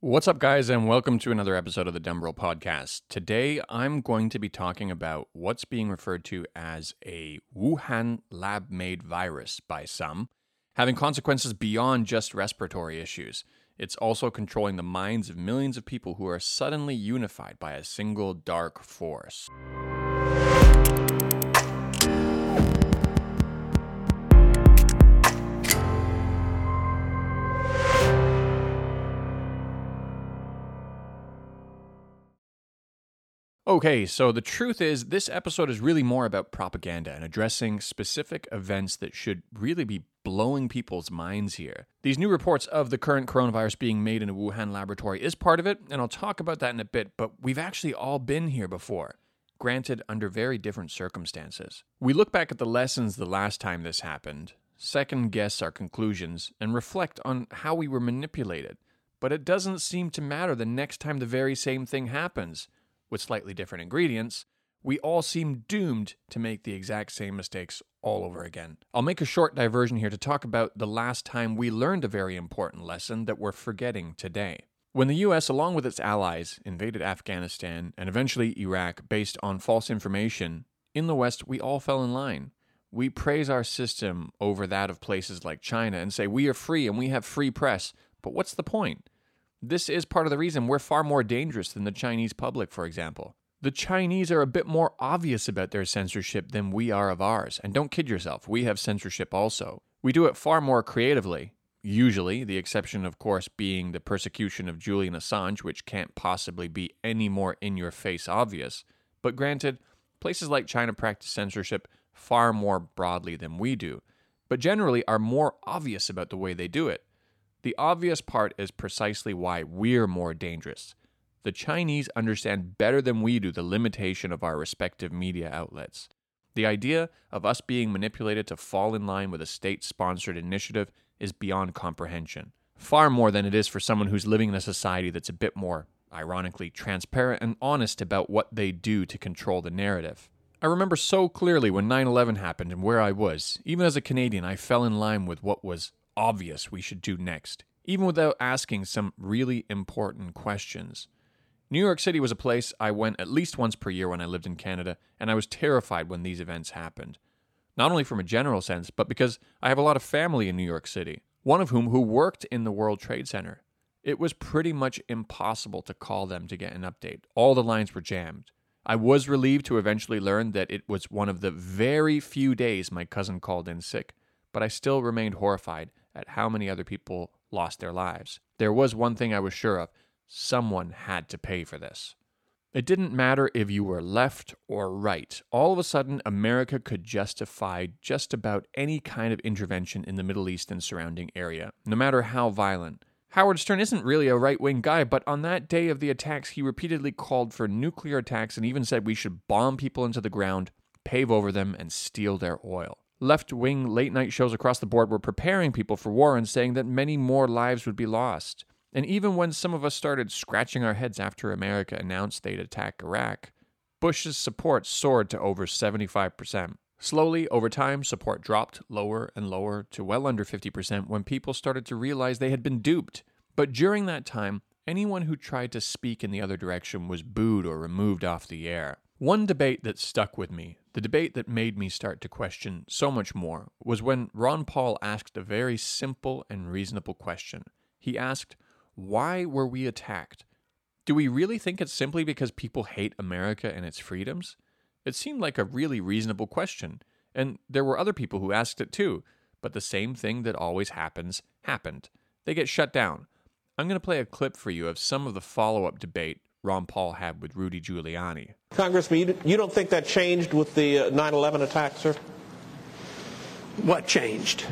What's up, guys, and welcome to another episode of the Dumbrell Podcast. Today, I'm going to be talking about what's being referred to as a Wuhan lab made virus by some, having consequences beyond just respiratory issues. It's also controlling the minds of millions of people who are suddenly unified by a single dark force. Okay, so the truth is, this episode is really more about propaganda and addressing specific events that should really be blowing people's minds here. These new reports of the current coronavirus being made in a Wuhan laboratory is part of it, and I'll talk about that in a bit, but we've actually all been here before. Granted, under very different circumstances. We look back at the lessons the last time this happened, second guess our conclusions, and reflect on how we were manipulated. But it doesn't seem to matter the next time the very same thing happens with slightly different ingredients, we all seem doomed to make the exact same mistakes all over again. I'll make a short diversion here to talk about the last time we learned a very important lesson that we're forgetting today. When the US, along with its allies, invaded Afghanistan and eventually Iraq based on false information, in the West we all fell in line. We praise our system over that of places like China and say we are free and we have free press, but what's the point? This is part of the reason we're far more dangerous than the Chinese public, for example. The Chinese are a bit more obvious about their censorship than we are of ours. And don't kid yourself, we have censorship also. We do it far more creatively, usually, the exception, of course, being the persecution of Julian Assange, which can't possibly be any more in your face obvious. But granted, places like China practice censorship far more broadly than we do, but generally are more obvious about the way they do it. The obvious part is precisely why we're more dangerous. The Chinese understand better than we do the limitation of our respective media outlets. The idea of us being manipulated to fall in line with a state sponsored initiative is beyond comprehension, far more than it is for someone who's living in a society that's a bit more, ironically, transparent and honest about what they do to control the narrative. I remember so clearly when 9 11 happened and where I was. Even as a Canadian, I fell in line with what was obvious we should do next, even without asking some really important questions. New York City was a place I went at least once per year when I lived in Canada, and I was terrified when these events happened. Not only from a general sense, but because I have a lot of family in New York City, one of whom who worked in the World Trade Center. It was pretty much impossible to call them to get an update. All the lines were jammed. I was relieved to eventually learn that it was one of the very few days my cousin called in sick, but I still remained horrified at how many other people lost their lives. There was one thing I was sure of someone had to pay for this. It didn't matter if you were left or right. All of a sudden, America could justify just about any kind of intervention in the Middle East and surrounding area, no matter how violent. Howard Stern isn't really a right wing guy, but on that day of the attacks, he repeatedly called for nuclear attacks and even said we should bomb people into the ground, pave over them, and steal their oil left wing late night shows across the board were preparing people for war and saying that many more lives would be lost. And even when some of us started scratching our heads after America announced they'd attack Iraq, Bush's support soared to over 75%. Slowly, over time, support dropped lower and lower to well under 50% when people started to realize they had been duped. But during that time, anyone who tried to speak in the other direction was booed or removed off the air. One debate that stuck with me, the debate that made me start to question so much more, was when Ron Paul asked a very simple and reasonable question. He asked, Why were we attacked? Do we really think it's simply because people hate America and its freedoms? It seemed like a really reasonable question, and there were other people who asked it too, but the same thing that always happens happened. They get shut down. I'm going to play a clip for you of some of the follow up debate Ron Paul had with Rudy Giuliani. Congressman, you don't think that changed with the uh, 9 11 attack, sir? What changed?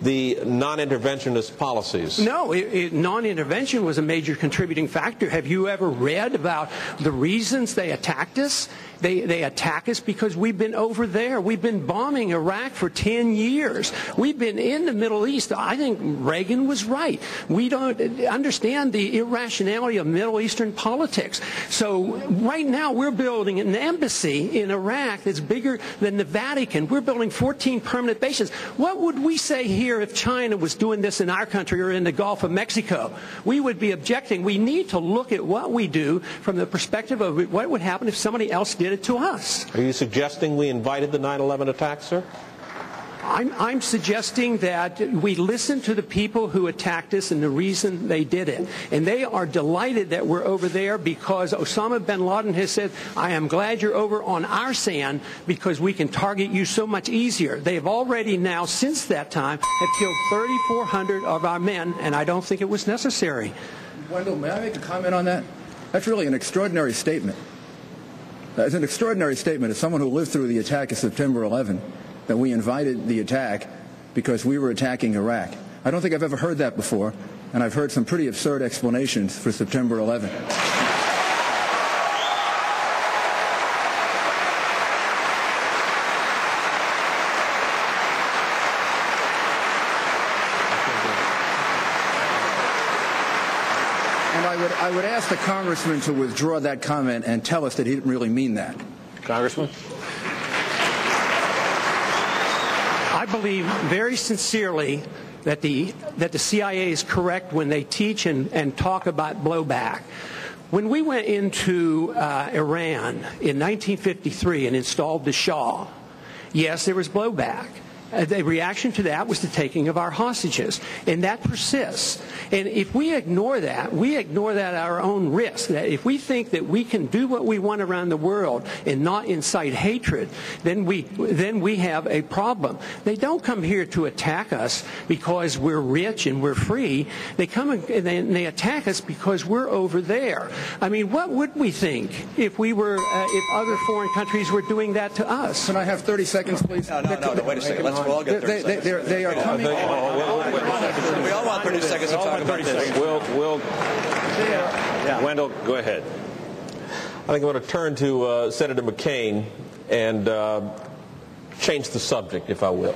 The non interventionist policies. No, non intervention was a major contributing factor. Have you ever read about the reasons they attacked us? They, they attack us because we've been over there. We've been bombing Iraq for 10 years. We've been in the Middle East. I think Reagan was right. We don't understand the irrationality of Middle Eastern politics. So right now we're building an embassy in Iraq that's bigger than the Vatican. We're building 14 permanent bases. What would we say here if China was doing this in our country or in the Gulf of Mexico. We would be objecting. We need to look at what we do from the perspective of what would happen if somebody else did it to us. Are you suggesting we invited the 9/11 attack, sir? I'm, I'm, suggesting that we listen to the people who attacked us and the reason they did it. And they are delighted that we're over there because Osama bin Laden has said, I am glad you're over on our sand because we can target you so much easier. They have already now, since that time, have killed 3,400 of our men, and I don't think it was necessary. Wendell, may I make a comment on that? That's really an extraordinary statement. Uh, it's an extraordinary statement as someone who lived through the attack of September 11 that we invited the attack because we were attacking Iraq. I don't think I've ever heard that before, and I've heard some pretty absurd explanations for September 11. Would, I would ask the congressman to withdraw that comment and tell us that he didn't really mean that. Congressman? I believe very sincerely that the, that the CIA is correct when they teach and, and talk about blowback. When we went into uh, Iran in 1953 and installed the Shah, yes, there was blowback. Uh, the reaction to that was the taking of our hostages, and that persists. And if we ignore that, we ignore that at our own risk. That if we think that we can do what we want around the world and not incite hatred, then we then we have a problem. They don't come here to attack us because we're rich and we're free. They come and they, and they attack us because we're over there. I mean, what would we think if we were uh, if other foreign countries were doing that to us? Can I have 30 seconds, please? No, no, no, no wait a second. Let's we'll all get 30 they, they, seconds. they are coming. We all want 30 seconds to talk about this. Will, Will, Wendell, go ahead. I think I'm going to turn to uh, Senator McCain and uh, change the subject, if I will.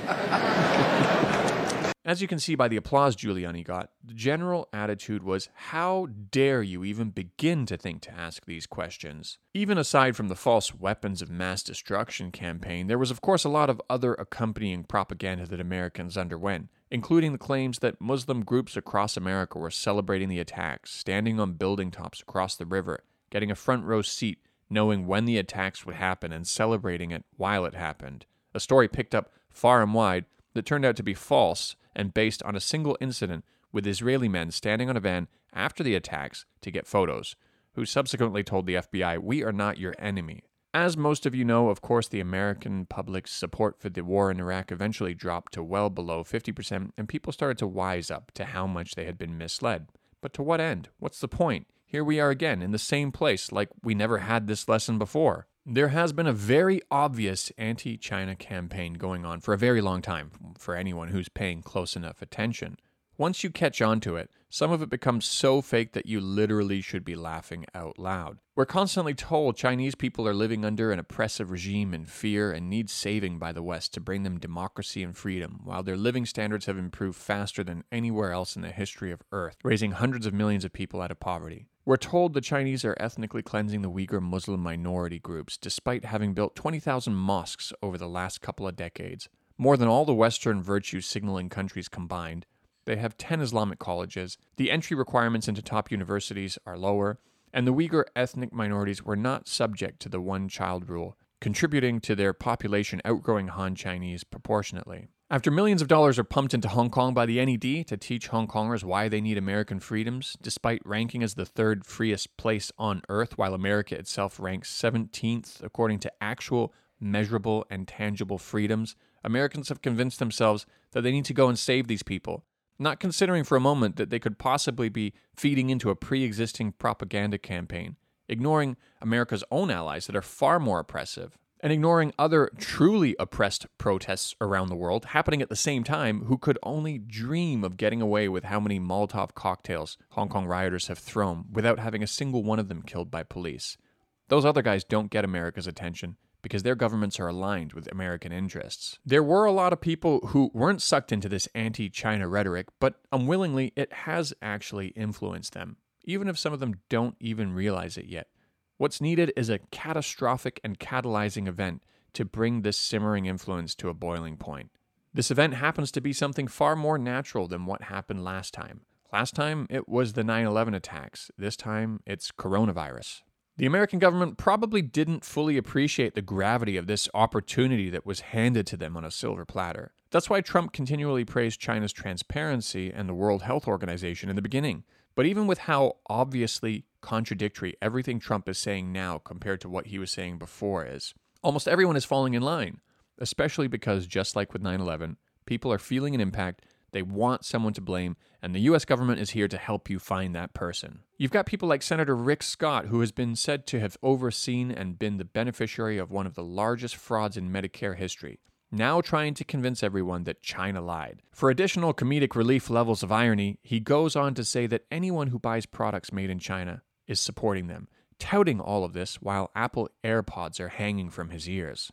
As you can see by the applause Giuliani got, the general attitude was how dare you even begin to think to ask these questions? Even aside from the false weapons of mass destruction campaign, there was of course a lot of other accompanying propaganda that Americans underwent, including the claims that Muslim groups across America were celebrating the attacks, standing on building tops across the river, getting a front row seat, knowing when the attacks would happen and celebrating it while it happened. A story picked up far and wide that turned out to be false and based on a single incident with Israeli men standing on a van after the attacks to get photos, who subsequently told the FBI, We are not your enemy. As most of you know, of course, the American public's support for the war in Iraq eventually dropped to well below 50%, and people started to wise up to how much they had been misled. But to what end? What's the point? Here we are again in the same place, like we never had this lesson before. There has been a very obvious anti China campaign going on for a very long time for anyone who's paying close enough attention. Once you catch on to it, some of it becomes so fake that you literally should be laughing out loud. We're constantly told Chinese people are living under an oppressive regime in fear and need saving by the West to bring them democracy and freedom, while their living standards have improved faster than anywhere else in the history of Earth, raising hundreds of millions of people out of poverty. We're told the Chinese are ethnically cleansing the Uyghur Muslim minority groups, despite having built 20,000 mosques over the last couple of decades. More than all the Western virtue signaling countries combined, they have 10 Islamic colleges, the entry requirements into top universities are lower, and the Uyghur ethnic minorities were not subject to the one child rule, contributing to their population outgrowing Han Chinese proportionately. After millions of dollars are pumped into Hong Kong by the NED to teach Hong Kongers why they need American freedoms, despite ranking as the third freest place on earth, while America itself ranks 17th according to actual, measurable, and tangible freedoms, Americans have convinced themselves that they need to go and save these people, not considering for a moment that they could possibly be feeding into a pre existing propaganda campaign, ignoring America's own allies that are far more oppressive, and ignoring other truly oppressed protests around the world happening at the same time who could only dream of getting away with how many Molotov cocktails Hong Kong rioters have thrown without having a single one of them killed by police. Those other guys don't get America's attention because their governments are aligned with American interests. There were a lot of people who weren't sucked into this anti China rhetoric, but unwillingly it has actually influenced them, even if some of them don't even realize it yet. What's needed is a catastrophic and catalyzing event to bring this simmering influence to a boiling point. This event happens to be something far more natural than what happened last time. Last time, it was the 9 11 attacks. This time, it's coronavirus. The American government probably didn't fully appreciate the gravity of this opportunity that was handed to them on a silver platter. That's why Trump continually praised China's transparency and the World Health Organization in the beginning. But even with how obviously contradictory everything Trump is saying now compared to what he was saying before is, almost everyone is falling in line, especially because, just like with 9 11, people are feeling an impact they want someone to blame, and the US government is here to help you find that person. You've got people like Senator Rick Scott, who has been said to have overseen and been the beneficiary of one of the largest frauds in Medicare history, now trying to convince everyone that China lied. For additional comedic relief levels of irony, he goes on to say that anyone who buys products made in China is supporting them, touting all of this while Apple AirPods are hanging from his ears.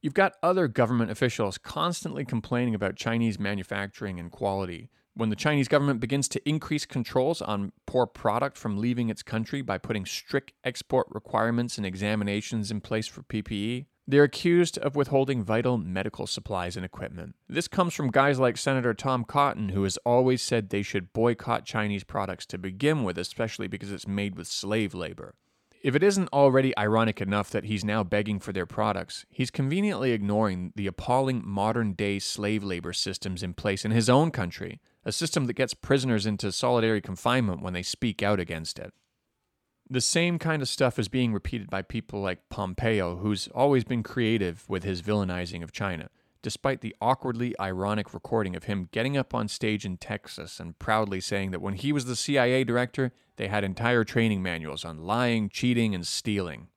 You've got other government officials constantly complaining about Chinese manufacturing and quality. When the Chinese government begins to increase controls on poor product from leaving its country by putting strict export requirements and examinations in place for PPE, they're accused of withholding vital medical supplies and equipment. This comes from guys like Senator Tom Cotton, who has always said they should boycott Chinese products to begin with, especially because it's made with slave labor. If it isn't already ironic enough that he's now begging for their products, he's conveniently ignoring the appalling modern day slave labor systems in place in his own country, a system that gets prisoners into solitary confinement when they speak out against it. The same kind of stuff is being repeated by people like Pompeo, who's always been creative with his villainizing of China despite the awkwardly ironic recording of him getting up on stage in Texas and proudly saying that when he was the CIA director, they had entire training manuals on lying, cheating, and stealing.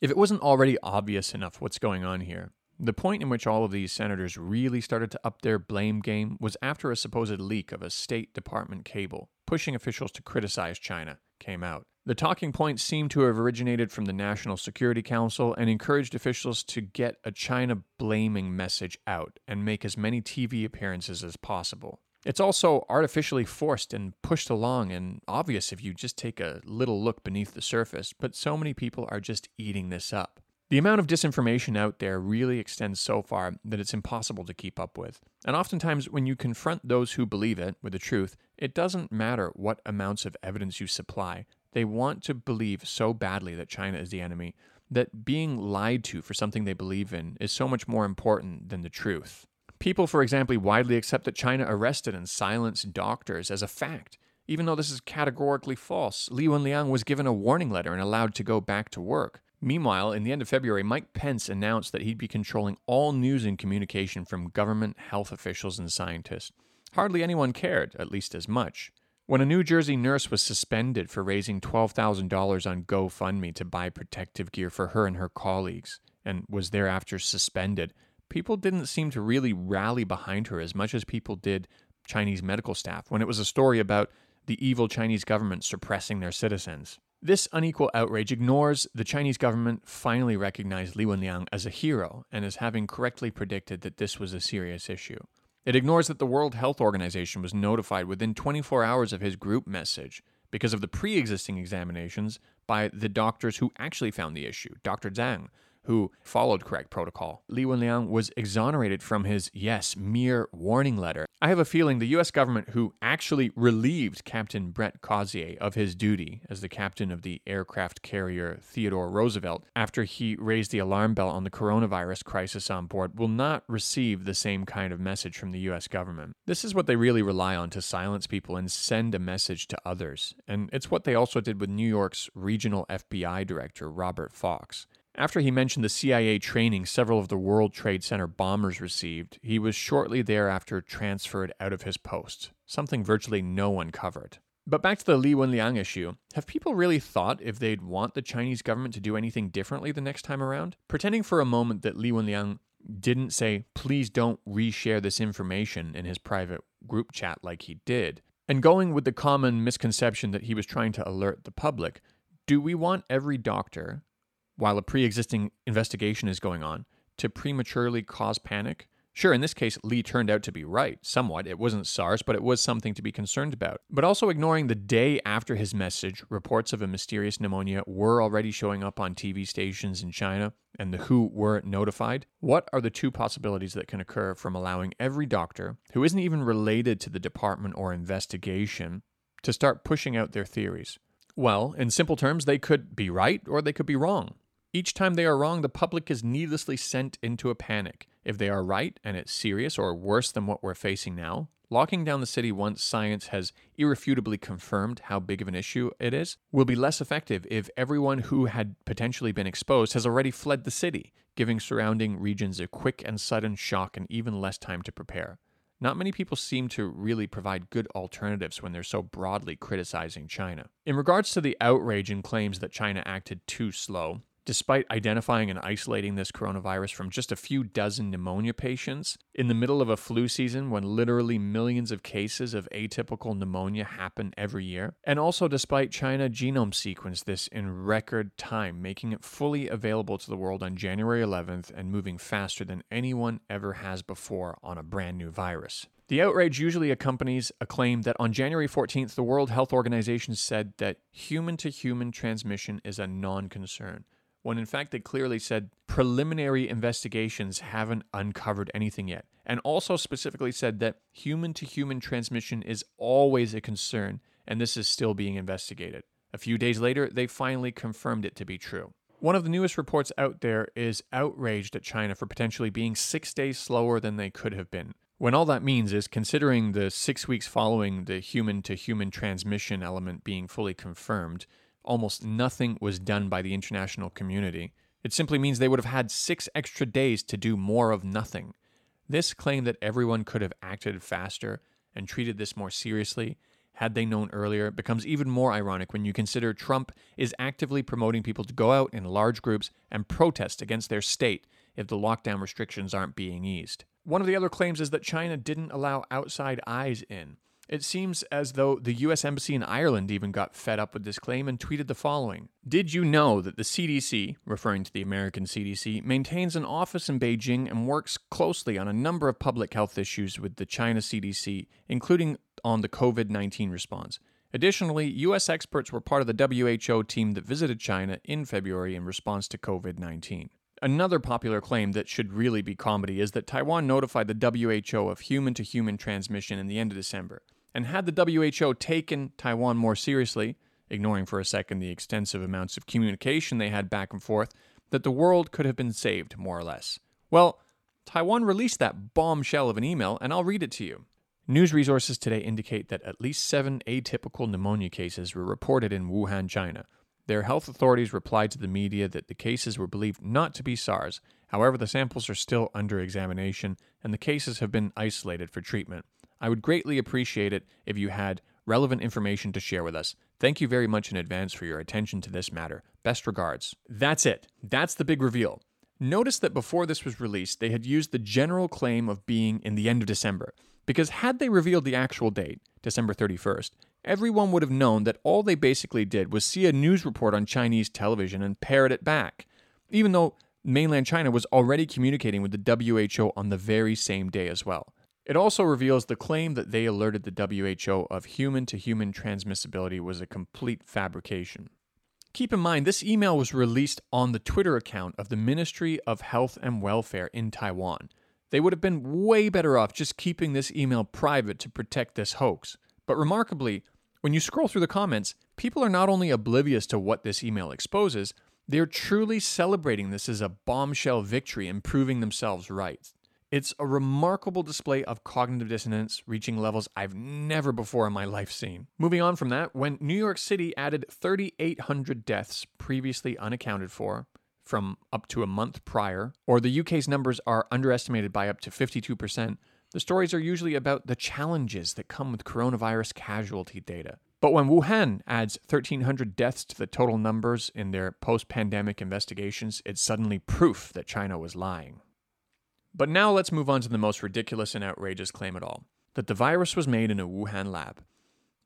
If it wasn't already obvious enough what's going on here, the point in which all of these senators really started to up their blame game was after a supposed leak of a State Department cable pushing officials to criticize China came out. The talking points seemed to have originated from the National Security Council and encouraged officials to get a China blaming message out and make as many TV appearances as possible. It's also artificially forced and pushed along and obvious if you just take a little look beneath the surface, but so many people are just eating this up. The amount of disinformation out there really extends so far that it's impossible to keep up with. And oftentimes, when you confront those who believe it with the truth, it doesn't matter what amounts of evidence you supply. They want to believe so badly that China is the enemy that being lied to for something they believe in is so much more important than the truth. People, for example, widely accept that China arrested and silenced doctors as a fact, even though this is categorically false. Li Wenliang was given a warning letter and allowed to go back to work. Meanwhile, in the end of February, Mike Pence announced that he'd be controlling all news and communication from government, health officials, and scientists. Hardly anyone cared, at least as much. When a New Jersey nurse was suspended for raising $12,000 on GoFundMe to buy protective gear for her and her colleagues, and was thereafter suspended, people didn't seem to really rally behind her as much as people did Chinese medical staff when it was a story about the evil Chinese government suppressing their citizens. This unequal outrage ignores the Chinese government finally recognized Li Wenliang as a hero and as having correctly predicted that this was a serious issue. It ignores that the World Health Organization was notified within 24 hours of his group message because of the pre existing examinations by the doctors who actually found the issue, Dr. Zhang, who followed correct protocol. Li Wenliang was exonerated from his, yes, mere warning letter. I have a feeling the US government, who actually relieved Captain Brett Crozier of his duty as the captain of the aircraft carrier Theodore Roosevelt after he raised the alarm bell on the coronavirus crisis on board, will not receive the same kind of message from the US government. This is what they really rely on to silence people and send a message to others. And it's what they also did with New York's regional FBI director, Robert Fox. After he mentioned the CIA training several of the World Trade Center bombers received, he was shortly thereafter transferred out of his post, something virtually no one covered. But back to the Li Wenliang issue, have people really thought if they'd want the Chinese government to do anything differently the next time around? Pretending for a moment that Li Wenliang didn't say, please don't reshare this information in his private group chat like he did, and going with the common misconception that he was trying to alert the public, do we want every doctor while a pre existing investigation is going on, to prematurely cause panic? Sure, in this case, Lee turned out to be right, somewhat. It wasn't SARS, but it was something to be concerned about. But also ignoring the day after his message, reports of a mysterious pneumonia were already showing up on TV stations in China, and the WHO were notified. What are the two possibilities that can occur from allowing every doctor, who isn't even related to the department or investigation, to start pushing out their theories? Well, in simple terms, they could be right or they could be wrong. Each time they are wrong, the public is needlessly sent into a panic. If they are right and it's serious or worse than what we're facing now, locking down the city once science has irrefutably confirmed how big of an issue it is will be less effective if everyone who had potentially been exposed has already fled the city, giving surrounding regions a quick and sudden shock and even less time to prepare. Not many people seem to really provide good alternatives when they're so broadly criticizing China. In regards to the outrage and claims that China acted too slow, despite identifying and isolating this coronavirus from just a few dozen pneumonia patients in the middle of a flu season when literally millions of cases of atypical pneumonia happen every year, and also despite China genome sequenced this in record time, making it fully available to the world on January 11th and moving faster than anyone ever has before on a brand new virus. The outrage usually accompanies a claim that on January 14th, the World Health Organization said that human to human transmission is a non concern, when in fact they clearly said preliminary investigations haven't uncovered anything yet, and also specifically said that human to human transmission is always a concern, and this is still being investigated. A few days later, they finally confirmed it to be true. One of the newest reports out there is outraged at China for potentially being six days slower than they could have been. When all that means is considering the six weeks following the human to human transmission element being fully confirmed, almost nothing was done by the international community. It simply means they would have had six extra days to do more of nothing. This claim that everyone could have acted faster and treated this more seriously had they known earlier becomes even more ironic when you consider Trump is actively promoting people to go out in large groups and protest against their state if the lockdown restrictions aren't being eased. One of the other claims is that China didn't allow outside eyes in. It seems as though the US Embassy in Ireland even got fed up with this claim and tweeted the following Did you know that the CDC, referring to the American CDC, maintains an office in Beijing and works closely on a number of public health issues with the China CDC, including on the COVID 19 response? Additionally, US experts were part of the WHO team that visited China in February in response to COVID 19. Another popular claim that should really be comedy is that Taiwan notified the WHO of human to human transmission in the end of December. And had the WHO taken Taiwan more seriously, ignoring for a second the extensive amounts of communication they had back and forth, that the world could have been saved, more or less. Well, Taiwan released that bombshell of an email, and I'll read it to you. News resources today indicate that at least seven atypical pneumonia cases were reported in Wuhan, China. Their health authorities replied to the media that the cases were believed not to be SARS. However, the samples are still under examination and the cases have been isolated for treatment. I would greatly appreciate it if you had relevant information to share with us. Thank you very much in advance for your attention to this matter. Best regards. That's it. That's the big reveal. Notice that before this was released, they had used the general claim of being in the end of December. Because had they revealed the actual date, December 31st, everyone would have known that all they basically did was see a news report on Chinese television and parrot it back, even though mainland China was already communicating with the WHO on the very same day as well. It also reveals the claim that they alerted the WHO of human to human transmissibility was a complete fabrication. Keep in mind, this email was released on the Twitter account of the Ministry of Health and Welfare in Taiwan. They would have been way better off just keeping this email private to protect this hoax. But remarkably, when you scroll through the comments, people are not only oblivious to what this email exposes, they're truly celebrating this as a bombshell victory and proving themselves right. It's a remarkable display of cognitive dissonance reaching levels I've never before in my life seen. Moving on from that, when New York City added 3,800 deaths previously unaccounted for from up to a month prior, or the UK's numbers are underestimated by up to 52%, the stories are usually about the challenges that come with coronavirus casualty data. But when Wuhan adds 1,300 deaths to the total numbers in their post pandemic investigations, it's suddenly proof that China was lying. But now let's move on to the most ridiculous and outrageous claim at all that the virus was made in a Wuhan lab.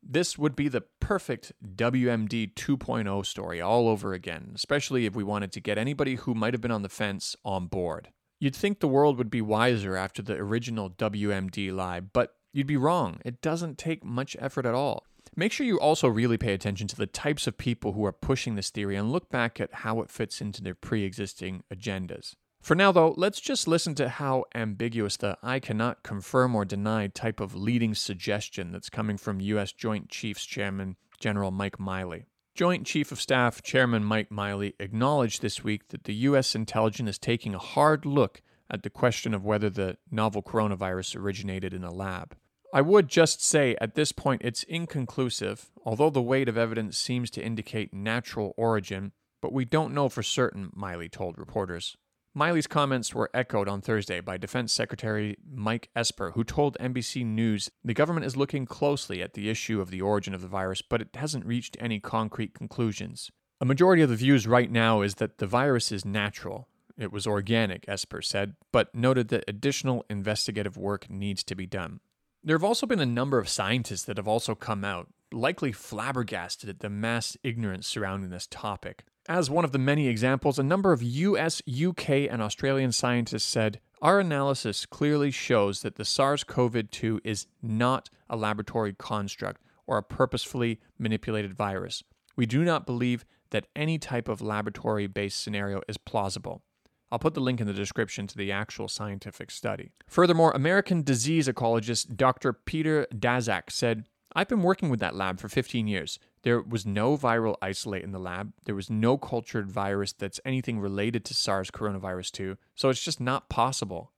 This would be the perfect WMD 2.0 story all over again, especially if we wanted to get anybody who might have been on the fence on board. You'd think the world would be wiser after the original WMD lie, but you'd be wrong. It doesn't take much effort at all. Make sure you also really pay attention to the types of people who are pushing this theory and look back at how it fits into their pre existing agendas. For now, though, let's just listen to how ambiguous the I cannot confirm or deny type of leading suggestion that's coming from U.S. Joint Chiefs Chairman General Mike Milley. Joint Chief of Staff Chairman Mike Milley acknowledged this week that the U.S. intelligence is taking a hard look at the question of whether the novel coronavirus originated in a lab. I would just say at this point it's inconclusive, although the weight of evidence seems to indicate natural origin, but we don't know for certain, Milley told reporters. Milley's comments were echoed on Thursday by Defense Secretary Mike Esper, who told NBC News the government is looking closely at the issue of the origin of the virus, but it hasn't reached any concrete conclusions. A majority of the views right now is that the virus is natural. It was organic, Esper said, but noted that additional investigative work needs to be done. There have also been a number of scientists that have also come out, likely flabbergasted at the mass ignorance surrounding this topic. As one of the many examples, a number of US, UK, and Australian scientists said, Our analysis clearly shows that the SARS CoV 2 is not a laboratory construct or a purposefully manipulated virus. We do not believe that any type of laboratory based scenario is plausible. I'll put the link in the description to the actual scientific study. Furthermore, American disease ecologist Dr. Peter Daszak said, I've been working with that lab for 15 years. There was no viral isolate in the lab. There was no cultured virus that's anything related to SARS coronavirus 2, so it's just not possible.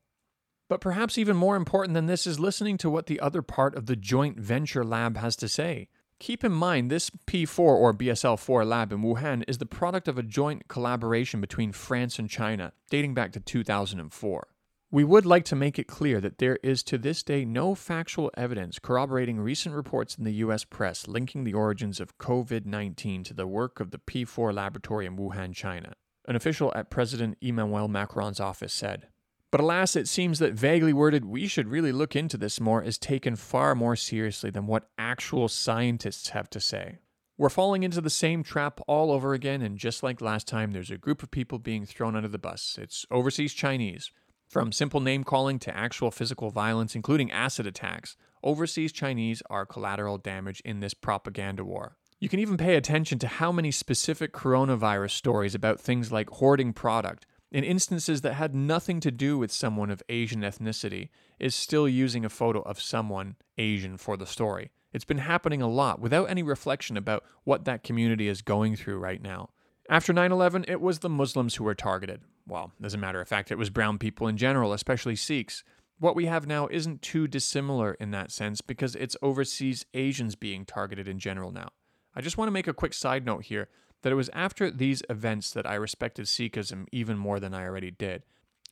But perhaps even more important than this is listening to what the other part of the joint venture lab has to say. Keep in mind, this P4 or BSL 4 lab in Wuhan is the product of a joint collaboration between France and China, dating back to 2004. We would like to make it clear that there is to this day no factual evidence corroborating recent reports in the US press linking the origins of COVID 19 to the work of the P4 laboratory in Wuhan, China. An official at President Emmanuel Macron's office said. But alas, it seems that vaguely worded, we should really look into this more, is taken far more seriously than what actual scientists have to say. We're falling into the same trap all over again, and just like last time, there's a group of people being thrown under the bus. It's overseas Chinese. From simple name calling to actual physical violence, including acid attacks, overseas Chinese are collateral damage in this propaganda war. You can even pay attention to how many specific coronavirus stories about things like hoarding product, in instances that had nothing to do with someone of Asian ethnicity, is still using a photo of someone Asian for the story. It's been happening a lot without any reflection about what that community is going through right now. After 9 11, it was the Muslims who were targeted. Well, as a matter of fact, it was brown people in general, especially Sikhs. What we have now isn't too dissimilar in that sense because it's overseas Asians being targeted in general now. I just want to make a quick side note here that it was after these events that I respected Sikhism even more than I already did.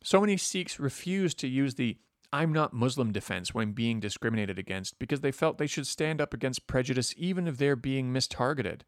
So many Sikhs refused to use the I'm not Muslim defense when being discriminated against because they felt they should stand up against prejudice even if they're being mistargeted.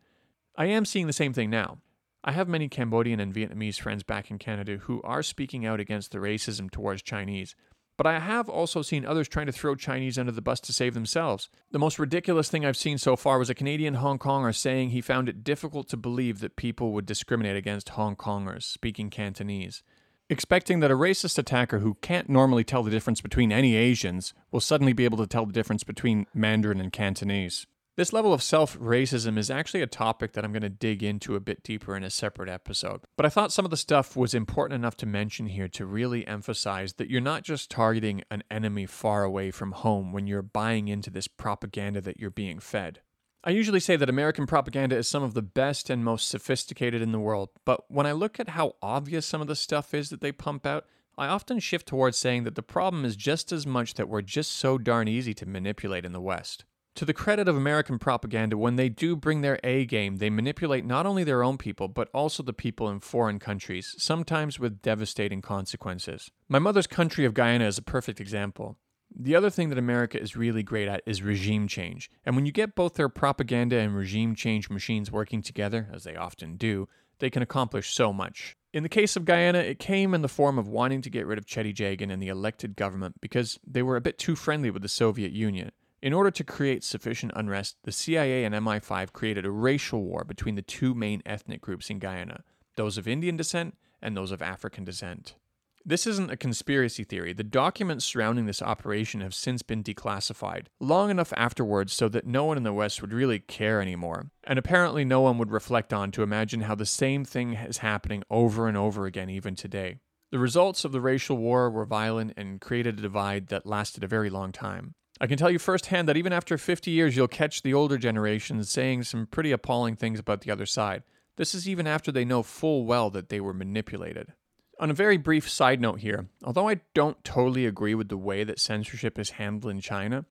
I am seeing the same thing now. I have many Cambodian and Vietnamese friends back in Canada who are speaking out against the racism towards Chinese. But I have also seen others trying to throw Chinese under the bus to save themselves. The most ridiculous thing I've seen so far was a Canadian Hong Konger saying he found it difficult to believe that people would discriminate against Hong Kongers speaking Cantonese. Expecting that a racist attacker who can't normally tell the difference between any Asians will suddenly be able to tell the difference between Mandarin and Cantonese. This level of self racism is actually a topic that I'm going to dig into a bit deeper in a separate episode. But I thought some of the stuff was important enough to mention here to really emphasize that you're not just targeting an enemy far away from home when you're buying into this propaganda that you're being fed. I usually say that American propaganda is some of the best and most sophisticated in the world, but when I look at how obvious some of the stuff is that they pump out, I often shift towards saying that the problem is just as much that we're just so darn easy to manipulate in the West. To the credit of American propaganda, when they do bring their A game, they manipulate not only their own people, but also the people in foreign countries, sometimes with devastating consequences. My mother's country of Guyana is a perfect example. The other thing that America is really great at is regime change. And when you get both their propaganda and regime change machines working together, as they often do, they can accomplish so much. In the case of Guyana, it came in the form of wanting to get rid of Cheddi Jagan and the elected government because they were a bit too friendly with the Soviet Union. In order to create sufficient unrest, the CIA and MI5 created a racial war between the two main ethnic groups in Guyana those of Indian descent and those of African descent. This isn't a conspiracy theory. The documents surrounding this operation have since been declassified, long enough afterwards so that no one in the West would really care anymore. And apparently, no one would reflect on to imagine how the same thing is happening over and over again, even today. The results of the racial war were violent and created a divide that lasted a very long time. I can tell you firsthand that even after 50 years, you'll catch the older generation saying some pretty appalling things about the other side. This is even after they know full well that they were manipulated. On a very brief side note here, although I don't totally agree with the way that censorship is handled in China,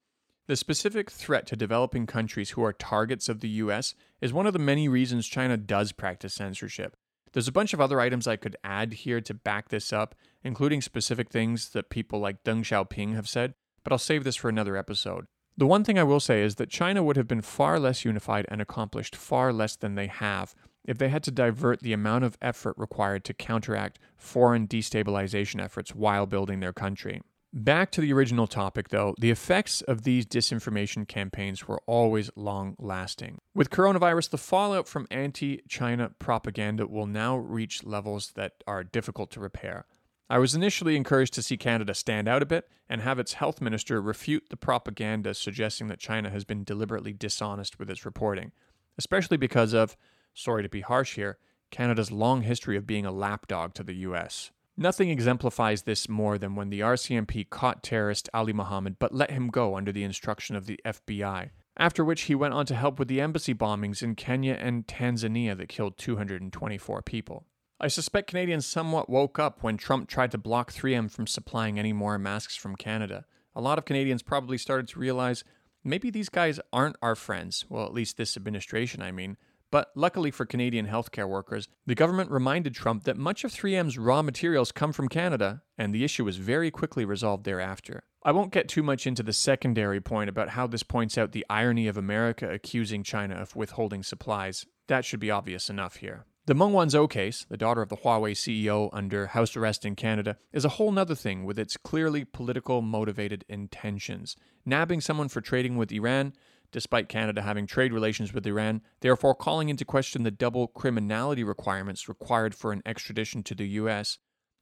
the specific threat to developing countries who are targets of the US is one of the many reasons China does practice censorship. There's a bunch of other items I could add here to back this up, including specific things that people like Deng Xiaoping have said, but I'll save this for another episode. The one thing I will say is that China would have been far less unified and accomplished far less than they have if they had to divert the amount of effort required to counteract foreign destabilization efforts while building their country. Back to the original topic, though, the effects of these disinformation campaigns were always long lasting. With coronavirus, the fallout from anti China propaganda will now reach levels that are difficult to repair. I was initially encouraged to see Canada stand out a bit and have its health minister refute the propaganda suggesting that China has been deliberately dishonest with its reporting, especially because of sorry to be harsh here, Canada's long history of being a lapdog to the US. Nothing exemplifies this more than when the RCMP caught terrorist Ali Mohammed but let him go under the instruction of the FBI, after which he went on to help with the embassy bombings in Kenya and Tanzania that killed 224 people. I suspect Canadians somewhat woke up when Trump tried to block 3M from supplying any more masks from Canada. A lot of Canadians probably started to realize maybe these guys aren't our friends, well, at least this administration, I mean, but luckily for Canadian healthcare workers, the government reminded Trump that much of 3M's raw materials come from Canada, and the issue was very quickly resolved thereafter. I won't get too much into the secondary point about how this points out the irony of America accusing China of withholding supplies. That should be obvious enough here. The Meng Wanzhou case, the daughter of the Huawei CEO under house arrest in Canada, is a whole nother thing with its clearly political motivated intentions. Nabbing someone for trading with Iran despite Canada having trade relations with Iran, therefore calling into question the double criminality requirements required for an extradition to the US,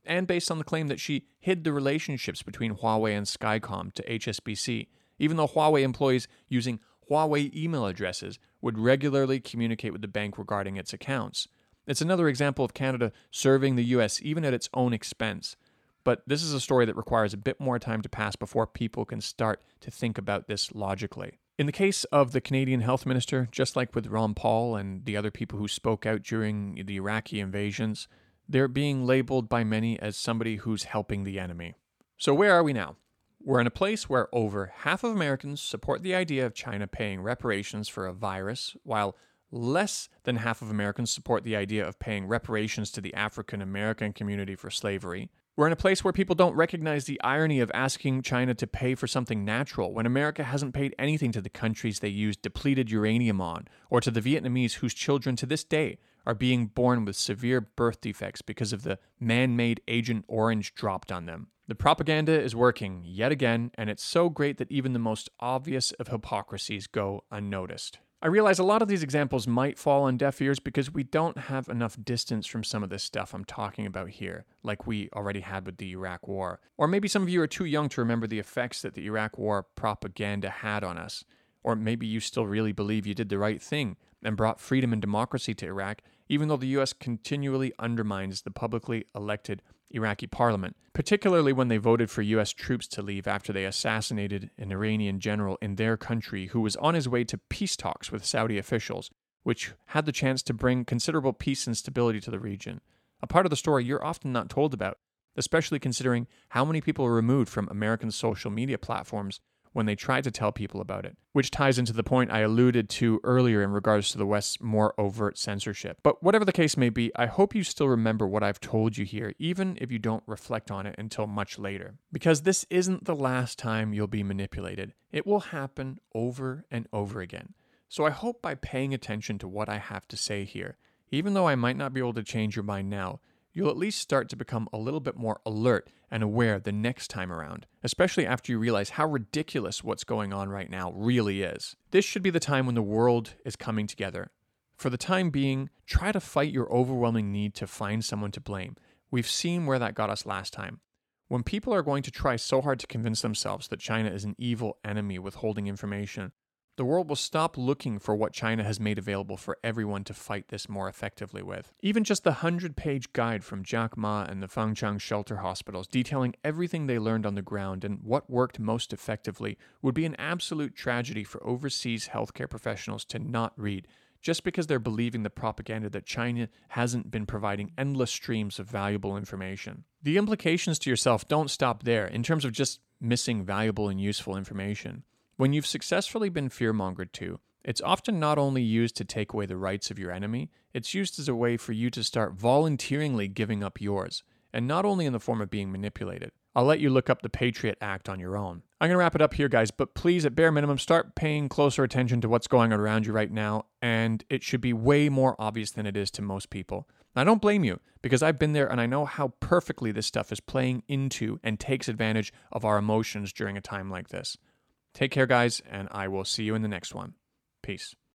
and based on the claim that she hid the relationships between Huawei and Skycom to HSBC, even though Huawei employees using Huawei email addresses would regularly communicate with the bank regarding its accounts. It's another example of Canada serving the US even at its own expense. But this is a story that requires a bit more time to pass before people can start to think about this logically. In the case of the Canadian health minister, just like with Ron Paul and the other people who spoke out during the Iraqi invasions, they're being labeled by many as somebody who's helping the enemy. So, where are we now? We're in a place where over half of Americans support the idea of China paying reparations for a virus, while less than half of Americans support the idea of paying reparations to the African American community for slavery. We're in a place where people don't recognize the irony of asking China to pay for something natural when America hasn't paid anything to the countries they used depleted uranium on, or to the Vietnamese whose children to this day are being born with severe birth defects because of the man made Agent Orange dropped on them. The propaganda is working yet again, and it's so great that even the most obvious of hypocrisies go unnoticed. I realize a lot of these examples might fall on deaf ears because we don't have enough distance from some of this stuff I'm talking about here, like we already had with the Iraq War. Or maybe some of you are too young to remember the effects that the Iraq War propaganda had on us. Or maybe you still really believe you did the right thing and brought freedom and democracy to Iraq, even though the US continually undermines the publicly elected Iraqi parliament, particularly when they voted for U.S. troops to leave after they assassinated an Iranian general in their country who was on his way to peace talks with Saudi officials, which had the chance to bring considerable peace and stability to the region. A part of the story you're often not told about, especially considering how many people are removed from American social media platforms when they tried to tell people about it, which ties into the point I alluded to earlier in regards to the West's more overt censorship. But whatever the case may be, I hope you still remember what I've told you here, even if you don't reflect on it until much later. Because this isn't the last time you'll be manipulated, it will happen over and over again. So I hope by paying attention to what I have to say here, even though I might not be able to change your mind now, you'll at least start to become a little bit more alert and aware the next time around, especially after you realize how ridiculous what's going on right now really is. This should be the time when the world is coming together. For the time being, try to fight your overwhelming need to find someone to blame. We've seen where that got us last time. When people are going to try so hard to convince themselves that China is an evil enemy withholding information, the world will stop looking for what China has made available for everyone to fight this more effectively with. Even just the 100 page guide from Jack Ma and the Fangcang shelter hospitals detailing everything they learned on the ground and what worked most effectively would be an absolute tragedy for overseas healthcare professionals to not read just because they're believing the propaganda that China hasn't been providing endless streams of valuable information. The implications to yourself don't stop there in terms of just missing valuable and useful information. When you've successfully been fearmongered to, it's often not only used to take away the rights of your enemy, it's used as a way for you to start voluntarily giving up yours, and not only in the form of being manipulated. I'll let you look up the Patriot Act on your own. I'm going to wrap it up here, guys, but please, at bare minimum, start paying closer attention to what's going on around you right now, and it should be way more obvious than it is to most people. I don't blame you, because I've been there and I know how perfectly this stuff is playing into and takes advantage of our emotions during a time like this. Take care, guys, and I will see you in the next one. Peace.